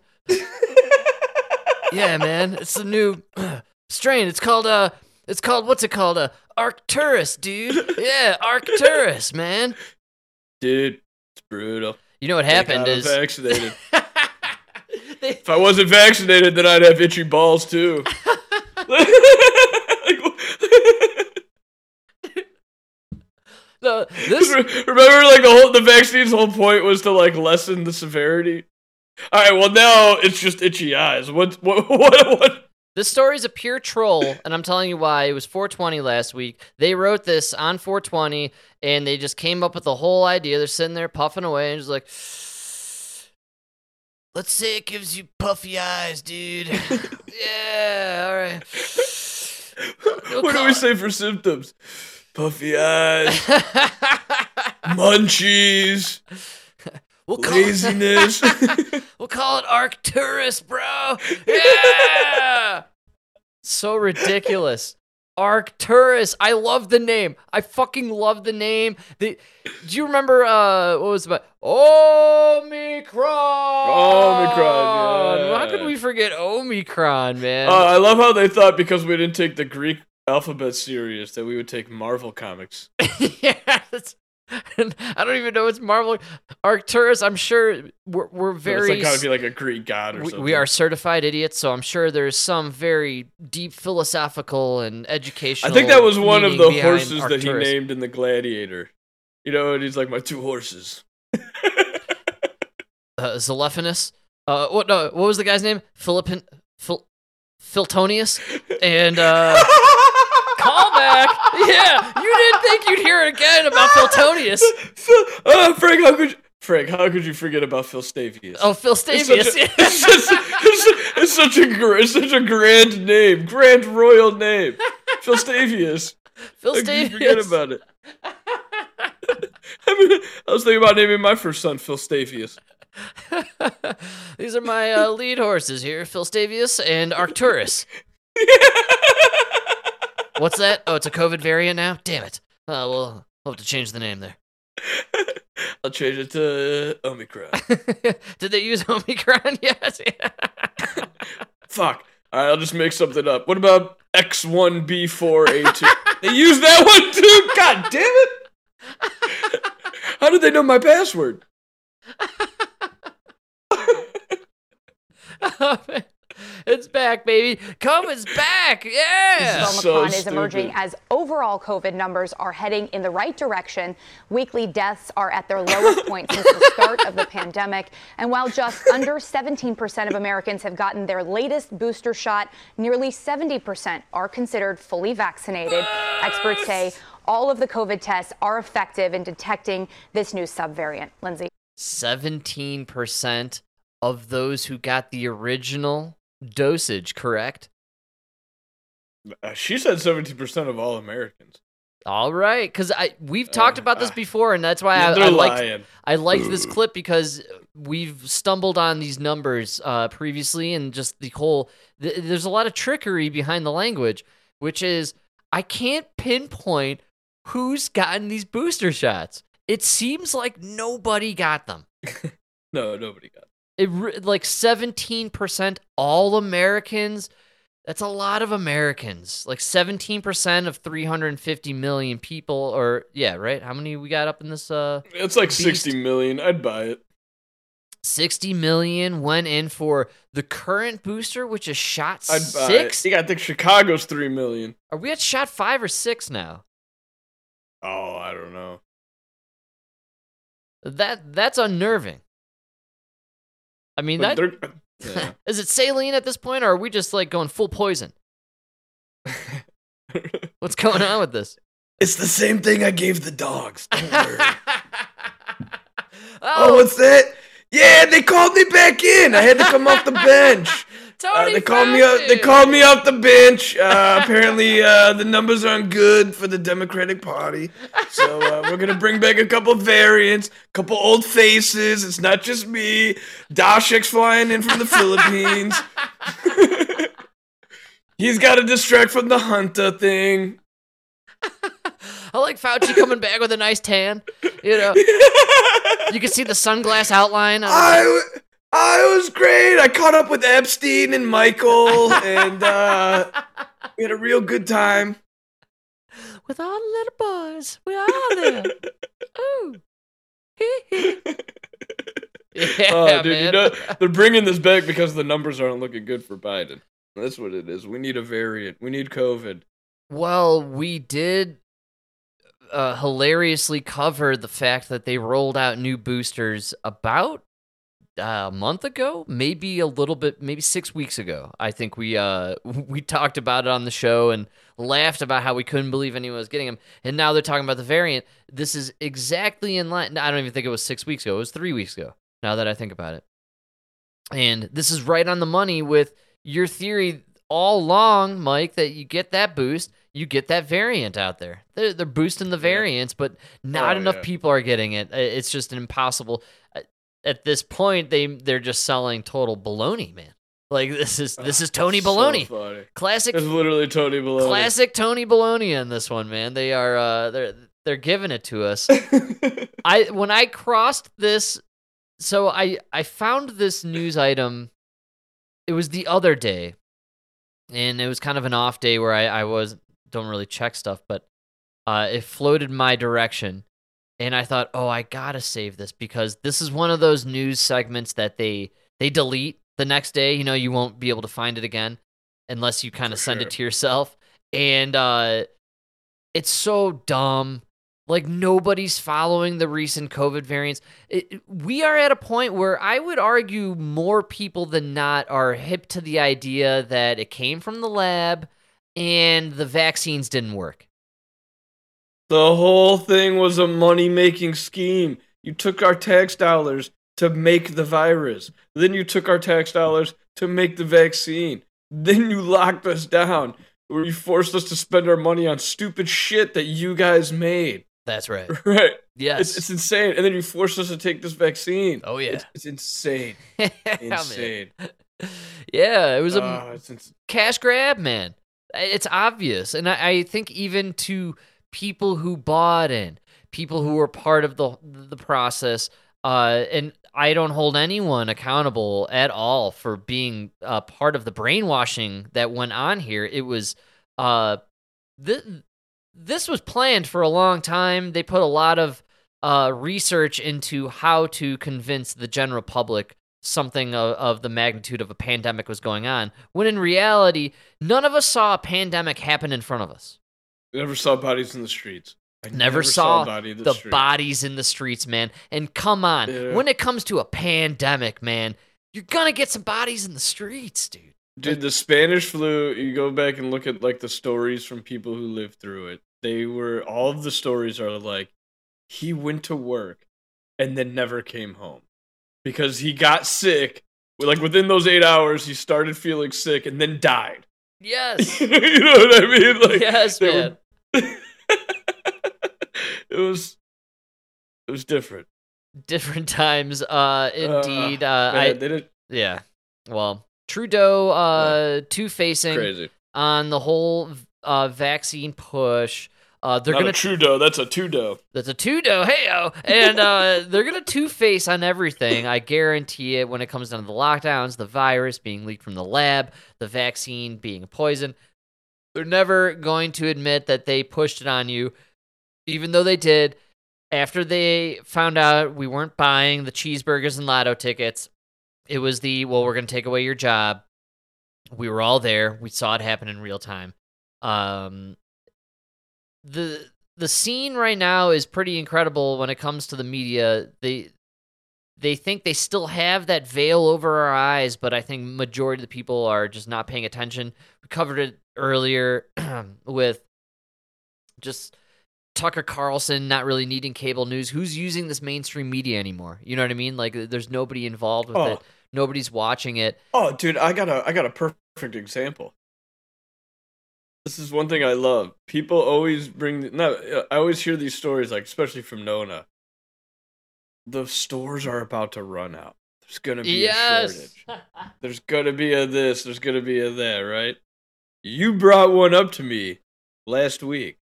yeah, man, it's the new (clears throat) strain. It's called uh, it's called what's it called? Uh, Arcturus, dude. Yeah, Arcturus, man. Dude, it's brutal. You know what happened is vaccinated. (laughs) if I wasn't vaccinated, then I'd have itchy balls too. (laughs) this (laughs) Remember, like the whole the vaccine's whole point was to like lessen the severity. All right, well now it's just itchy eyes. What what what what? This story's a pure troll, and I'm telling you why. It was 420 last week. They wrote this on 420, and they just came up with the whole idea. They're sitting there puffing away and just like, let's say it gives you puffy eyes, dude. (laughs) yeah, all right. We'll (laughs) What do we say for symptoms? Puffy eyes, (laughs) munchies, we'll call laziness. It, (laughs) we'll call it Arcturus, bro. Yeah. so ridiculous. Arcturus. I love the name. I fucking love the name. The, do you remember uh what was it about Omicron? Omicron, yeah. How could we forget Omicron, man? Uh, I love how they thought because we didn't take the Greek alphabet serious that we would take Marvel comics. (laughs) yeah, that's, (laughs) I don't even know it's Marvel Arcturus. I'm sure we're, we're very it's like gotta be like a Greek god or we, something. we are certified idiots, so I'm sure there's some very deep philosophical and educational. I think that was one of the horses that he named in the Gladiator. You know, and he's like my two horses. (laughs) uh, Zelephonus. Uh, what? No, what was the guy's name? Philippin, Phil, Philtonius, and uh, (laughs) callback. Yeah, you didn't think you'd hear it again about Philtonius. Phil, uh, Frank, how could you, Frank? How could you forget about Phil Stavius? Oh, Phil It's such, Stavius. a, it's, such, it's, it's such a it's such a grand name, grand royal name, Phil Stavius. Phil How could forget about it? (laughs) I mean, I was thinking about naming my first son Phil Stavius. (laughs) These are my uh, lead horses here, Phil Stavius and Arcturus. (laughs) What's that? Oh, it's a COVID variant now. Damn it. Uh, well, I'll have to change the name there. (laughs) I'll change it to Omicron. (laughs) Did they use Omicron (laughs) yet? Fuck. All right, I'll just make something up. What about X1B4A2? they use that one too. God damn it! How did they know my password? It's back, baby. COVID's back. Yeah. So Omicron is emerging as overall COVID numbers are heading in the right direction. Weekly deaths are at their lowest (laughs) point since the start of the pandemic. And while just under 17% of Americans have gotten their latest booster shot, nearly 70% are considered fully vaccinated. Experts say all of the COVID tests are effective in detecting this new subvariant. Lindsay. 17% of those who got the original dosage, correct? Uh, she said 70% of all Americans. All right, because I we've talked Uh, about this uh, before, and that's why I, they're I liked. I liked this clip because we've stumbled on these numbers uh, previously, and just the whole th- there's a lot of trickery behind the language, which is I can't pinpoint who's gotten these booster shots. It seems like nobody got them. (laughs) No, nobody got. It like 17% all Americans. That's a lot of Americans. Like 17% of 350 million people or yeah, right? How many we got up in this uh It's like Beast. 60 million. I'd buy it. 60 million went in for the current booster which is shot I'd buy 6. it. You gotta think Chicago's 3 million. Are we at shot 5 or 6 now? Oh, I don't know. That that's unnerving. I mean But that (laughs) yeah. is it saline at this point or are we just like going full poison? (laughs) What's going on with this? it's the same thing I gave the dogs. Don't worry. oh, (laughs) oh, what's oh. that? Yeah, they called me back in. I had to come off the bench. Uh, Tony they called me up. They called me off the bench. Uh, apparently, uh, the numbers aren't good for the Democratic Party, so uh, we're gonna bring back a couple variants, a couple old faces. It's not just me. Dashik's flying in from the Philippines. (laughs) He's got to distract from the Hunter thing. (laughs) I like Fauci coming back with a nice tan. You know, (laughs) you can see the sunglass outline. I, w- I was great. I caught up with Epstein and Michael, and uh, (laughs) we had a real good time. with all the little boys. We all there. (laughs) Ooh. (laughs) yeah, oh, dude, man. you know they're bringing this back because the numbers aren't looking good for Biden. That's what it is. We need a variant. We need COVID. Well, we did uh, hilariously cover the fact that they rolled out new boosters about uh, a month ago, maybe a little bit, maybe six weeks ago. I think we uh, (laughs) we talked about it on the show and laughed about how we couldn't believe anyone was getting them, and now they're talking about the variant. This is exactly in line. I don't even think it was six weeks ago. It was three weeks ago. Now that I think about it, and this is right on the money with your theory all along, Mike, that you get that boost, you get that variant out there. They're, they're boosting the variants, but not Oh, enough yeah. people are getting it. Uh, It's just an impossible. At this point, they they're just selling total baloney, man. Like this is this is Tony (sighs) So Baloney, funny. classic It's literally Tony Baloney. classic Tony Baloney in this one, man. They are uh, they're they're giving it to us. (laughs) I when I crossed this, so I I found this news item. It was the other day, and it was kind of an off day where I I was don't really check stuff, but uh, it floated my direction, and I thought, oh, I gotta save this because this is one of those news segments that they they delete the next day. You know, you won't be able to find it again unless you kind of send sure. it to yourself, and uh, it's so dumb. Like nobody's following the recent COVID variants. It- we are at a point where I would argue more people than not are hip to the idea that it came from the lab and the vaccines didn't work. The whole thing was a money making scheme. You took our tax dollars to make the virus. Then you took our tax dollars to make the vaccine. Then you locked us down. Where you forced us to spend our money on stupid shit that you guys made. That's right. (laughs) Right. Yes. It's, it's insane. And then you forced us to take this vaccine. oh yeah. It's, it's insane. (laughs) Insane. (laughs) Yeah, it was a ah, it's ins- cash grab, man. It's obvious, and I, I think even to people who bought in, people who were part of the the process, uh, and I don't hold anyone accountable at all for being uh, part of the brainwashing that went on here. It was, uh, th- this was planned for a long time. They put a lot of uh, research into how to convince the general public something of, of the magnitude of a pandemic was going on, when in reality, none of us saw a pandemic happen in front of us. Never saw bodies in the streets. I Never, saw, a body the, the bodies in the streets, man. And come on, Yeah. when it comes to a pandemic, man, you're gonna get some bodies in the streets, dude. Dude, the Spanish flu, you go back and look at like the stories from people who lived through it. They were all of the stories are like he went to work and then never came home because he got sick. Like within those 8 hours he started feeling sick and then died. Yes. (laughs) you know what I mean? Like yes, man. were- (laughs) it was it was different. Different times, uh, indeed. Uh, Man, I they did yeah. Well, Trudeau, uh, two facing on the whole uh, vaccine push. Uh, they're Not gonna a Trudeau. That's a Trudeau. that's a two do hey and uh, (laughs) they're gonna two face on everything. I guarantee it. When it comes down to the lockdowns, the virus being leaked from the lab, the vaccine being poison, they're never going to admit that they pushed it on you, even though they did. After they found out we weren't buying the cheeseburgers and lotto tickets, it was the well, we're gonna take away your job. We were all there. We saw it happen in real time. Um, the the scene right now is pretty incredible when it comes to the media. They they think they still have that veil over our eyes, but I think majority of the people are just not paying attention. We covered it earlier (clears throat) with just Tucker Carlson not really needing cable news. Who's using this mainstream media anymore? You know what I mean? Like there's nobody involved with Oh. it. Nobody's watching it. Oh, dude, I got a I got a perfect example. This is one thing I love. People always bring no. I always hear these stories, like especially from Nona. The stores are about to run out. There's gonna be a shortage. (laughs) There's gonna be a this. There's gonna be a that. Right? You brought one up to me last week.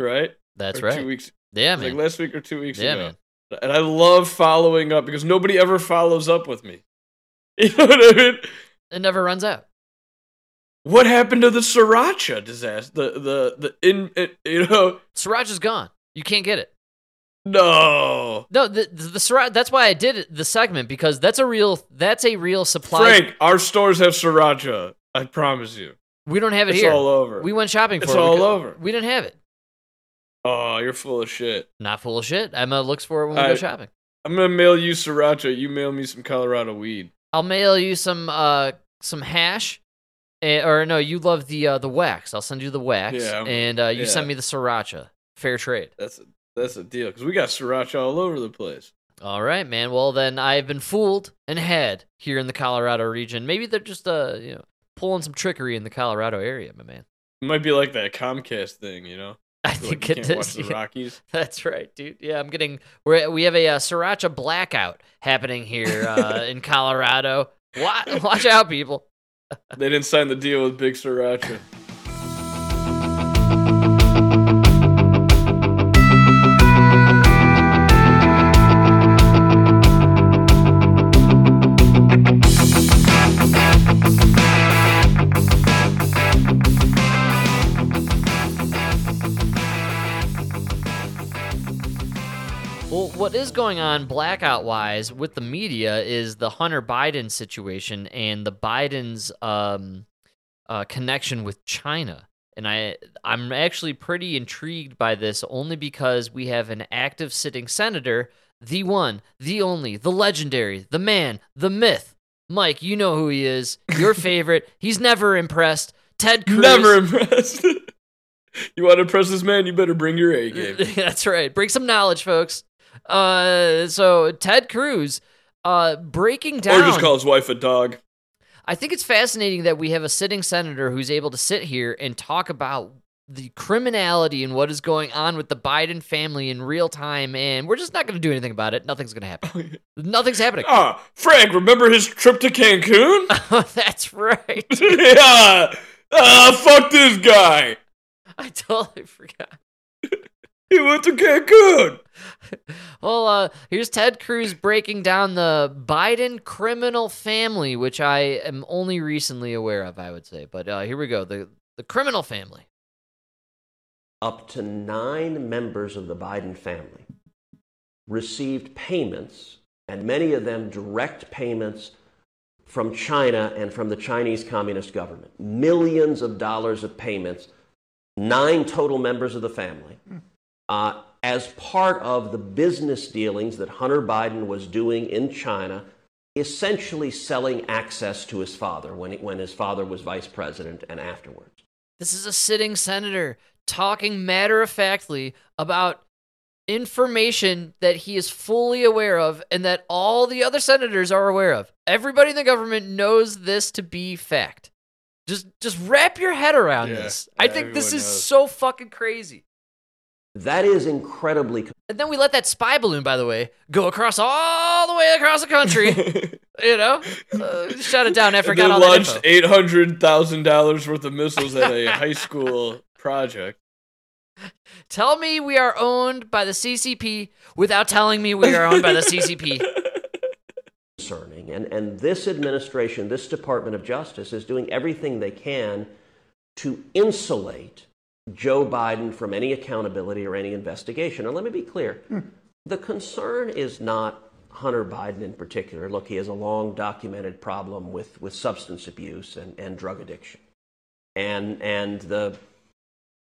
Right? That's Or right. Two weeks. yeah, man. Like last week or two weeks yeah, ago. man. And I love following up because nobody ever follows up with me. (laughs) You know what I mean? It never runs out. What happened to the sriracha disaster? The the the in it, you know Sriracha's gone. You can't get it. no No, the the, the sriracha. That's why I did it, the segment because that's a real that's a real supply. Frank. Our stores have sriracha. I promise you. we don't have it It's here. It's all over. We went shopping It's it. We all cou- over. We didn't have it. oh, you're full of shit. Not full of shit. Emma looks for it when we I- go shopping. I'm gonna mail you sriracha. You mail me some Colorado weed. I'll mail you some uh some hash, eh, or no, you love the uh, the wax. I'll send you the wax, Yeah, and uh, you yeah. send me the sriracha. Fair trade. That's a, that's a deal because we got sriracha all over the place. All right, man. Well, then I've been fooled and had here in the Colorado region. Maybe they're just uh you know pulling some trickery in the Colorado area, my man. It might be like that Comcast thing, you know. (laughs) I Like think you it the yeah. Rockies. (laughs) That's right, dude. Yeah, I'm getting. We're, we have a uh, sriracha blackout happening here uh, (laughs) in Colorado. Watch, watch out, people. They didn't sign the deal with Big Sriracha. Going on blackout wise with the media is the Hunter Biden situation and the Biden's um, uh, connection with China. And I, I'm actually pretty intrigued by this only because we have an active sitting senator, the one, the only, the legendary, the man, the myth. Mike, you know who he is. Your (laughs) favorite. He's never impressed. Ted Cruz. Never impressed. (laughs) you want to impress this man? You better bring your A game. (laughs) That's right. Bring some knowledge, folks. Uh, so Ted Cruz, uh, breaking down. Or just call his wife a dog. I think it's fascinating that we have a sitting senator who's able to sit here and talk about the criminality and what is going on with the Biden family in real time, and we're just not going to do anything about it. Nothing's going to happen. (laughs) Nothing's happening. Ah, Frank, remember his trip to Cancun? (laughs) Oh, that's right. (laughs) yeah. Ah, fuck this guy. I totally forgot. He went to Cancun. (laughs) Well, uh, here's Ted Cruz breaking down the Biden criminal family, which I am only recently aware of, I would say. But uh, here we go the the criminal family. up to nine members of the Biden family received payments, and many of them direct payments from China and from the Chinese Communist government. Millions of dollars of payments, nine total members of the family, uh, as part of the business dealings that Hunter Biden was doing in China, essentially selling access to his father when, he, when his father was vice president and afterwards. This is a sitting senator talking matter of factly about information that he is fully aware of and that all the other senators are aware of. Everybody in the government knows this to be fact. Just just wrap your head around Yeah, this. I think this is knows. so fucking crazy. That is incredibly And then we let that spy balloon, by the way, go across all the way across the country. (laughs) you know, uh, shut it down after I And got then all that launched info. eight hundred thousand dollars worth of missiles at a high school project. Tell me we are owned by the CCP without telling me we are owned by the CCP. (laughs) concerning. And, and this administration, this Department of Justice, is doing everything they can to insulate Joe Biden from any accountability or any investigation. And let me be clear hmm. the concern is not Hunter Biden in particular. Look, he has a long documented problem with, with substance abuse and, and drug addiction. And, and the,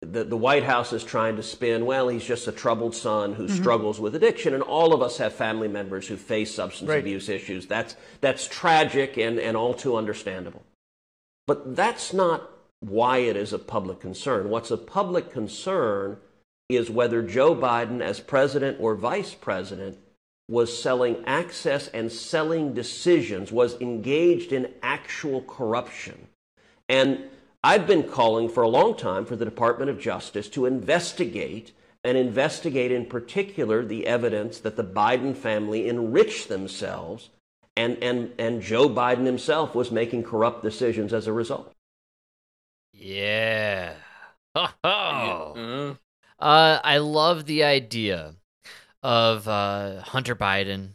the, the White House is trying to spin, well, he's just a troubled son who mm-hmm. struggles with addiction. And all of us have family members who face substance Right. abuse issues. That's, that's tragic and, and all too understandable. But that's not why it is a public concern. What's a public concern is whether Joe Biden, as president or vice president, was selling access and selling decisions, was engaged in actual corruption. And I've been calling for a long time for the Department of Justice to investigate and investigate in particular the evidence that the Biden family enriched themselves and, and, and Joe Biden himself was making corrupt decisions as a result. Yeah. (laughs) Ho. Uh, I love the idea of uh, Hunter Biden.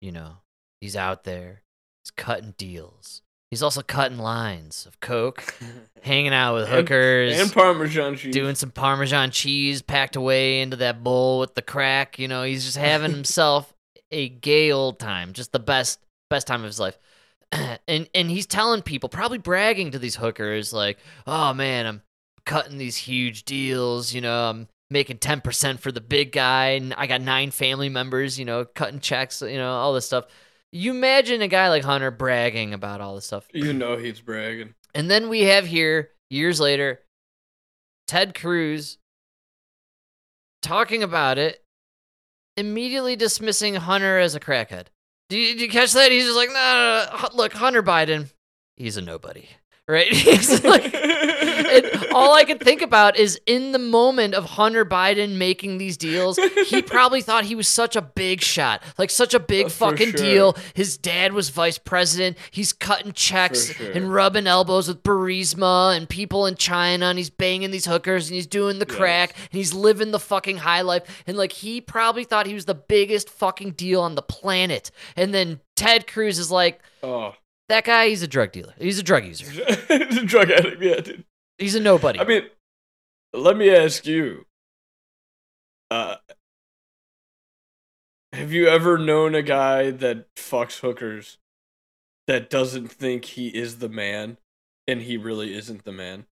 You know, he's out there, he's cutting deals. He's also cutting lines of coke, (laughs) hanging out with And- hookers, and Parmesan cheese. doing some Parmesan cheese packed away into that bowl with the crack. You know, he's just having (laughs) himself a gay old time, just the best best time of his life. (clears throat) and and he's telling people, probably bragging to these hookers, like, "Oh man, I'm cutting these huge deals. You know, I'm making ten percent for the big guy, and I got nine family members. You know, cutting checks. You know, all this stuff." You imagine a guy like Hunter bragging about all this stuff. You know he's bragging. And then we have here, years later, Ted Cruz talking about it, immediately dismissing Hunter as a crackhead. Did you, did you catch that? He's just like, no, no, no, look, Hunter Biden, he's a nobody, right? (laughs) Like, and all I could think about is in the moment of Hunter Biden making these deals, he (laughs) probably thought he was such a big shot, like such a big Uh, fucking sure. deal. His dad was vice president. He's cutting checks sure. and rubbing elbows with Burisma and people in China, and he's banging these hookers and he's doing the crack and he's living the fucking high life. And like he probably thought he was the biggest fucking deal on the planet. And then Ted Cruz is like, Oh, that guy, he's a drug dealer. He's a drug user. (laughs) he's a drug addict. Yeah, dude. He's a nobody. I mean, let me ask you. Uh, have you ever known a guy that fucks hookers that doesn't think he is the man, and he really isn't the man?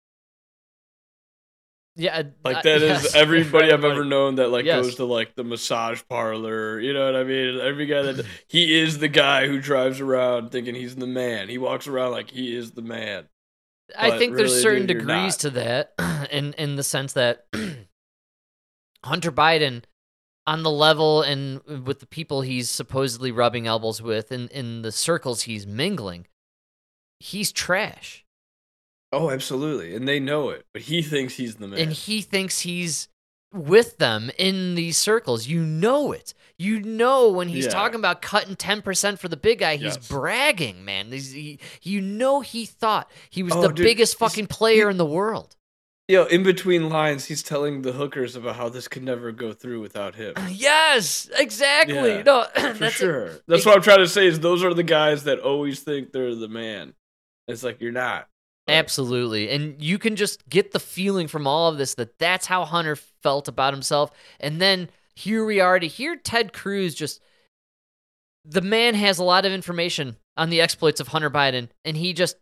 Yeah, Like that is yes. (laughs) everybody I've ever known that like yes. goes to like the massage parlor. You know what I mean? Every guy that he is the guy who drives around thinking he's the man. He walks around like he is the man. I but think there's certain dude, degrees to that, (clears throat) in in the sense that (clears throat) Hunter Biden, on the level and with the people he's supposedly rubbing elbows with, and in the circles he's mingling, he's trash, Oh, absolutely, and they know it, but he thinks he's the man. and he thinks he's with them in these circles. You know it. You know when he's Yeah. talking about cutting ten percent for the big guy, he's Yes. bragging, man. He's- he, you know he thought he was Oh, the dude, biggest fucking player in the world. Yo, in between lines, he's telling the hookers about how this could never go through without him. (clears throat) Yes, exactly. Yeah, no, (clears throat) For that's sure. That's what I'm trying to say. Is those are the guys that always think they're the man. It's like you're not. Absolutely. And you can just get the feeling from all of this that that's how Hunter felt about himself. And then here we are to hear Ted Cruz just the man has a lot of information on the exploits of Hunter Biden and he just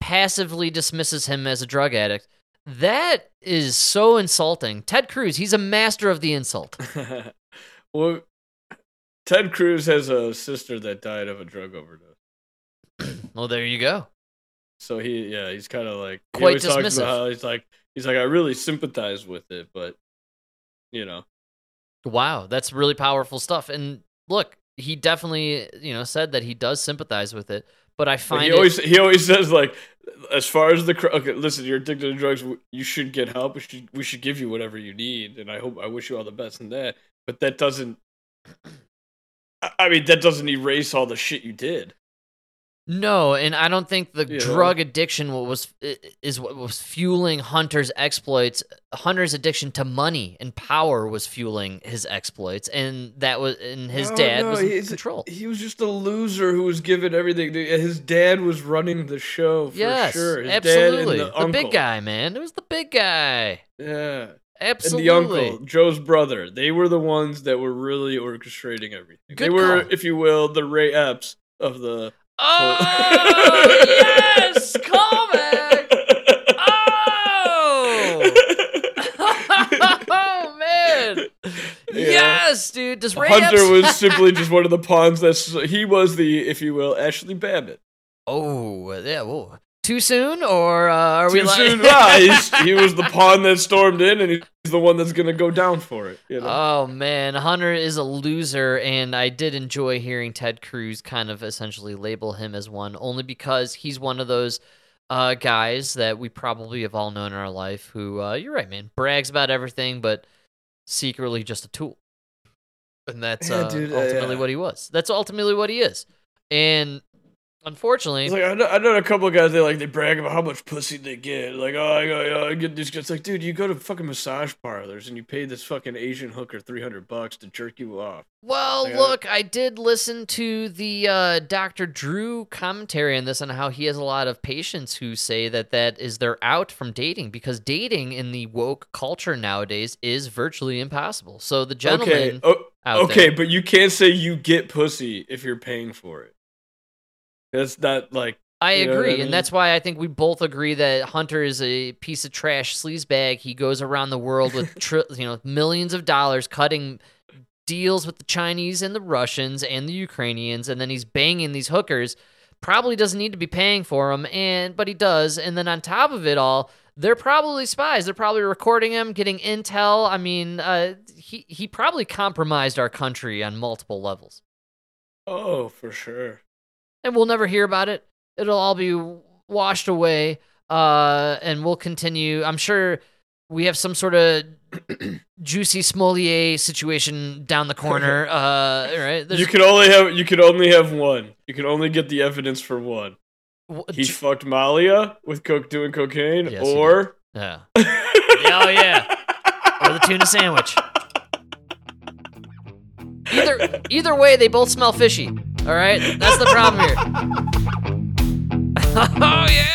passively dismisses him as a drug addict. That is so insulting. Ted Cruz, he's a master of the insult. (laughs) well, Ted Cruz has a sister that died of a drug overdose. Well, there you go. So he, yeah, he's kind of like he Quite talks dismissive. about how he's like he's like I really sympathize with it, but you know, Wow, that's really powerful stuff. And look, he definitely, you know, said that he does sympathize with it, but I But find he it always he always says like, as far as the cr- okay, listen, you're addicted to drugs. You should get help. We should we should give you whatever you need, and I hope I wish you all the best in that. But that doesn't. I mean, that doesn't erase all the shit you did. No, and I don't think the know? drug addiction was is what was fueling Hunter's exploits. Hunter's addiction to money and power was fueling his exploits, and that was and his No, dad no, was in control. He was just a loser who was given everything. Uh, his dad was running the show for yes, sure. His absolutely. The, the, big guy, man. It was the big guy. Yeah. Absolutely. And the uncle, Joe's brother. They were the ones that were really orchestrating everything. they were, call. if you will, the Ray Epps of the. Oh yes, callback. Oh, (laughs) oh man. Yes, dude. Does Ray Hunter Epps- (laughs) was simply just one of the pawns. That's he was the, if you will, Ashli Babbitt. Oh, yeah. Whoa. Too soon, or uh, are we Too like? soon, nah, he's- he was the pawn that stormed in, and he's the one that's gonna go down for it. You know? Oh man, Hunter is a loser, and I did enjoy hearing Ted Cruz kind of essentially label him as one, only because he's one of those uh, guys that we probably have all known in our life who, uh, you're right, man, brags about everything, but secretly just a tool. And that's Yeah, uh, dude, uh, ultimately yeah. what he was. That's ultimately what he is. And unfortunately, It's like I know, I know a couple of guys. They like they brag about how much pussy they get. Like, oh, I, got, I get this. It's like, dude, you go to fucking massage parlors and you pay this fucking Asian hooker three hundred bucks to jerk you off. Well, Like, look, I did listen to the uh, Dr. Drew commentary on this and how he has a lot of patients who say that that is their out from dating because dating in the woke culture nowadays is virtually impossible. So the gentleman okay, oh, okay, there, but you can't say you get pussy if you're paying for it. That's not like I you know what agree, I mean? and that's why I think we both agree that Hunter is a piece of trash sleazebag. He goes around the world with (laughs) tri- you know millions of dollars, cutting deals with the Chinese and the Russians and the Ukrainians, and then he's banging these hookers. Probably doesn't need to be paying for them, and but he does. And then on top of it all, they're probably spies. They're probably recording him, getting intel. I mean, uh, he he probably compromised our country on multiple levels, oh, for sure. And we'll never hear about it. It'll all be washed away, uh, and we'll continue. I'm sure we have some sort of (clears throat) Jussie Smollett situation down the corner. (laughs) Uh, right? There's- you can only have you can only have one. You can only get the evidence for one. w- He ju- fucked Malia with coke doing cocaine, Yes, or (laughs) yeah. oh yeah. Or the tuna sandwich. Either either way, they both smell fishy. All right, that's the problem here. (laughs) oh yeah.